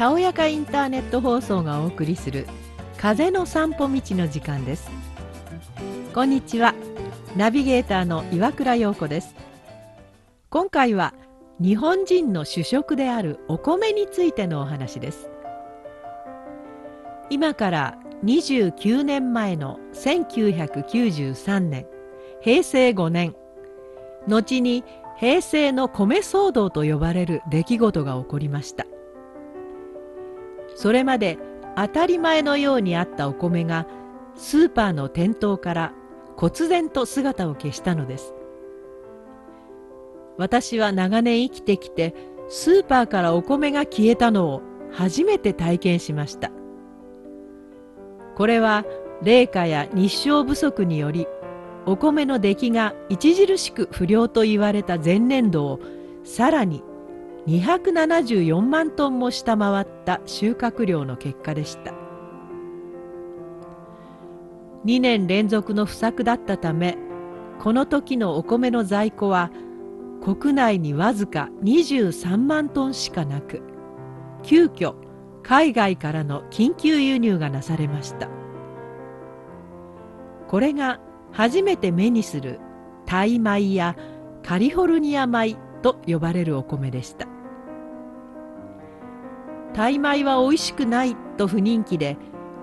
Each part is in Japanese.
たおやかインターネット放送がお送りする風の散歩道の時間です。こんにちは。ナビゲーターの岩倉陽子です。今回は日本人の主食であるお米についてのお話です。今から29年前の1993年平成5年後に平成の米騒動と呼ばれる出来事が起こりました。それまで当たり前のようにあったお米がスーパーの店頭から忽然と姿を消したのです。私は長年生きてきてスーパーからお米が消えたのを初めて体験しました。これは冷夏や日照不足によりお米の出来が著しく不良と言われた前年度をさらに274万トンも下回った収穫量の結果でした。2年連続の不作だったためこの時のお米の在庫は国内にわずか23万トンしかなく急遽海外からの緊急輸入がなされました。これが初めて目にするタイ米やカリフォルニア米と呼ばれるお米でした。タイ米は美味しくないと不人気で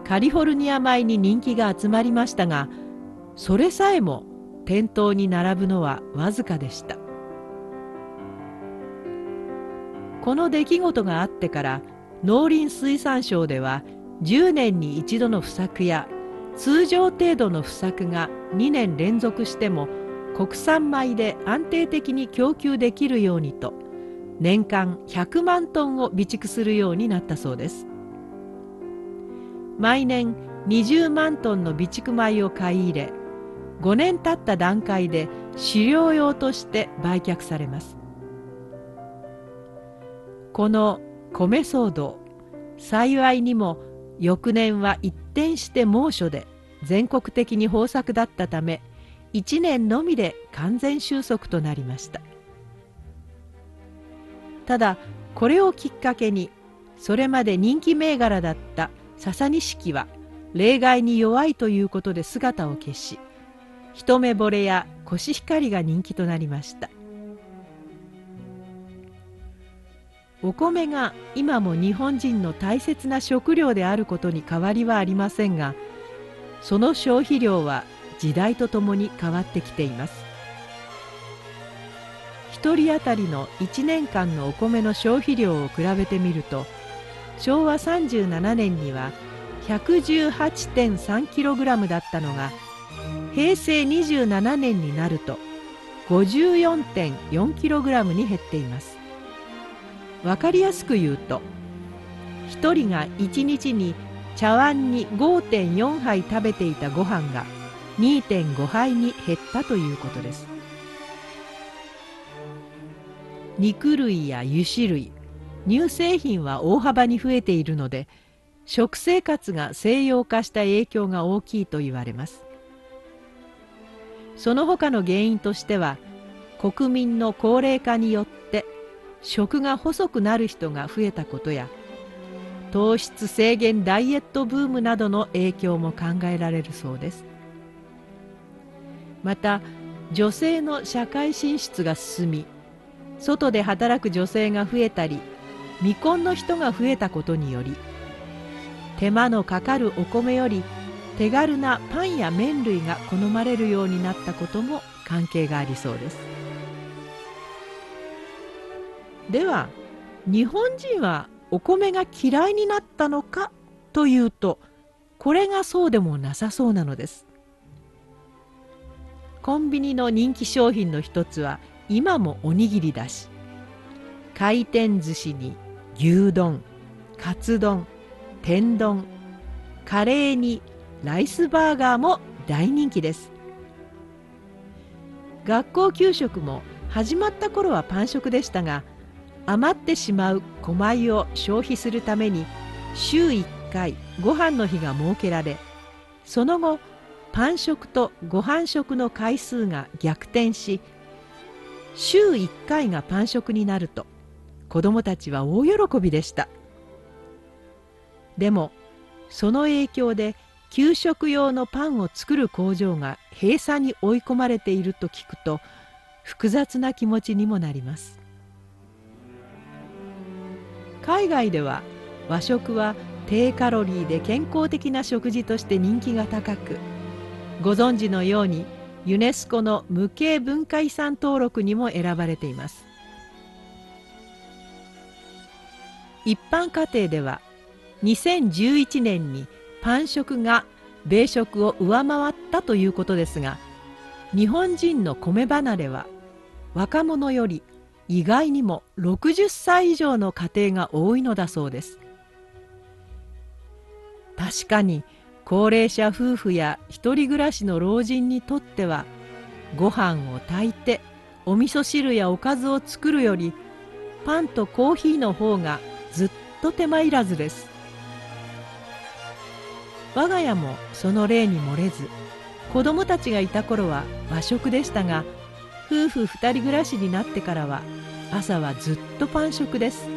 カリフォルニア米に人気が集まりましたがそれさえも店頭に並ぶのはわずかでした。この出来事があってから農林水産省では10年に一度の不作や通常程度の不作が2年連続しても国産米で安定的に供給できるようにと年間100万トンを備蓄するようになったそうです。毎年20万トンの備蓄米を買い入れ5年経った段階で飼料用として売却されます。この米騒動幸いにも翌年は一転して猛暑で全国的に豊作だったため1年のみで完全収束となりました。ただこれをきっかけにそれまで人気銘柄だった笹錦は例外に弱いということで姿を消し一目惚れやコシヒカリが人気となりました。お米が今も日本人の大切な食料であることに変わりはありませんがその消費量は時代とともに変わってきています。1人当たりの1年間のお米の消費量を比べてみると昭和37年には 118.3kg だったのが平成27年になると 54.4kg に減っています。分かりやすく言うと1人が1日に茶碗に5.4杯食べていたご飯が2.5杯に減ったということです。肉類や油脂類乳製品は大幅に増えているので食生活が西洋化した影響が大きいと言われます。その他の原因としては国民の高齢化によって食が細くなる人が増えたことや糖質制限ダイエットブームなどの影響も考えられるそうです。また女性の社会進出が進み外で働く女性が増えたり未婚の人が増えたことにより手間のかかるお米より手軽なパンや麺類が好まれるようになったことも関係がありそうです。では日本人はお米が嫌いになったのかというとこれがそうでもなさそうなのです。コンビニの人気商品の一つは今もおにぎりだし。回転寿司に牛丼カツ丼天丼。カレーにライスバーガーも大人気です。学校給食も始まった頃はパン食でしたが余ってしまう小米を消費するために週1回ご飯の日が設けられその後パン食とご飯食の回数が逆転し週1回がパン食になると子どもたちは大喜びでした。でもその影響で給食用のパンを作る工場が閉鎖に追い込まれていると聞くと複雑な気持ちにもなります。海外では和食は低カロリーで健康的な食事として人気が高くご存知のようにユネスコの無形文化遺産登録にも選ばれています。一般家庭では2011年にパン食が米食を上回ったということですが日本人の米離れは若者より意外にも60歳以上の家庭が多いのだそうです。確かに高齢者夫婦や一人暮らしの老人にとってはご飯を炊いてお味噌汁やおかずを作るよりパンとコーヒーの方がずっと手間いらずです。我が家もその例に漏れず子供たちがいた頃は和食でしたが夫婦二人暮らしになってからは朝はずっとパン食です。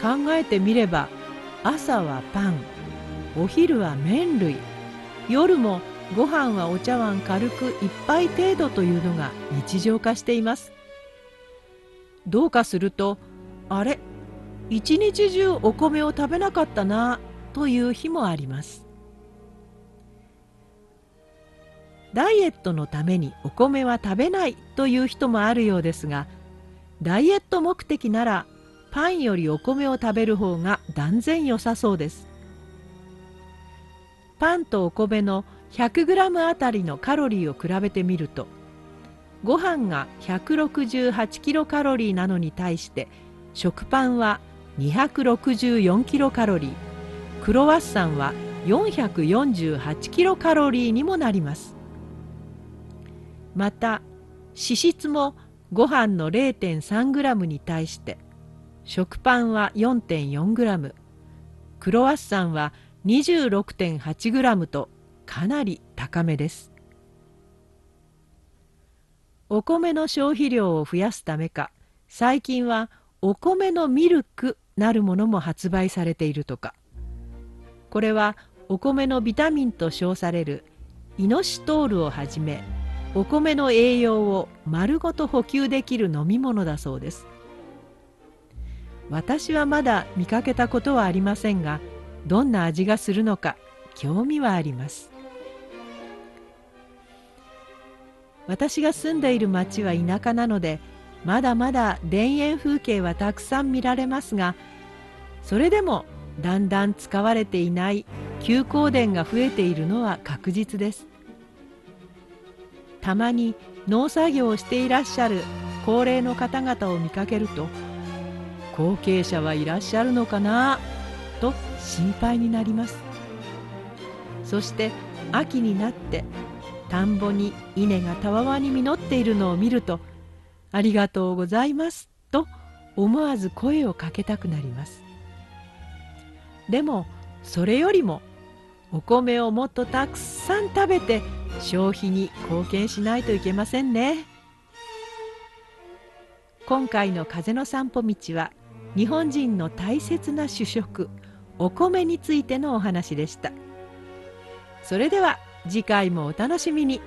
考えてみれば朝はパンお昼は麺類。夜もご飯はお茶碗軽く一杯程度というのが日常化しています。どうかするとあれ一日中お米を食べなかったなという日もあります。ダイエットのためにお米は食べないという人もあるようですがダイエット目的ならパンよりお米を食べる方が断然良さそうです。パンとお米の 100g あたりのカロリーを比べてみるとご飯が168キロカロリーなのに対して食パンは264キロカロリークロワッサンは448キロカロリーにもなります。また脂質もご飯の0.3グラムに対して食パンは4.4グラム。クロワッサンは26.8グラムとかなり高めです。お米の消費量を増やすためか最近はお米のミルクなるものも発売されているとか。これはお米のビタミンと称されるイノシトールをはじめお米の栄養を丸ごと補給できる飲み物だそうです。私はまだ見かけたことはありませんがどんな味がするのか興味はあります。私が住んでいる町は田舎なのでまだまだ田園風景はたくさん見られますがそれでもだんだん使われていない休耕田が増えているのは確実です。たまに農作業をしていらっしゃる高齢の方々を見かけると後継者はいらっしゃるのかな？と心配になります。そして秋になって田んぼに稲がたわわに実っているのを見るとありがとうございますと思わず声をかけたくなります。でもそれよりもお米をもっとたくさん食べて消費に貢献しないといけませんね。今回の風の散歩道は日本人の大切な主食お米についてのお話でしたそれでは次回もお楽しみに。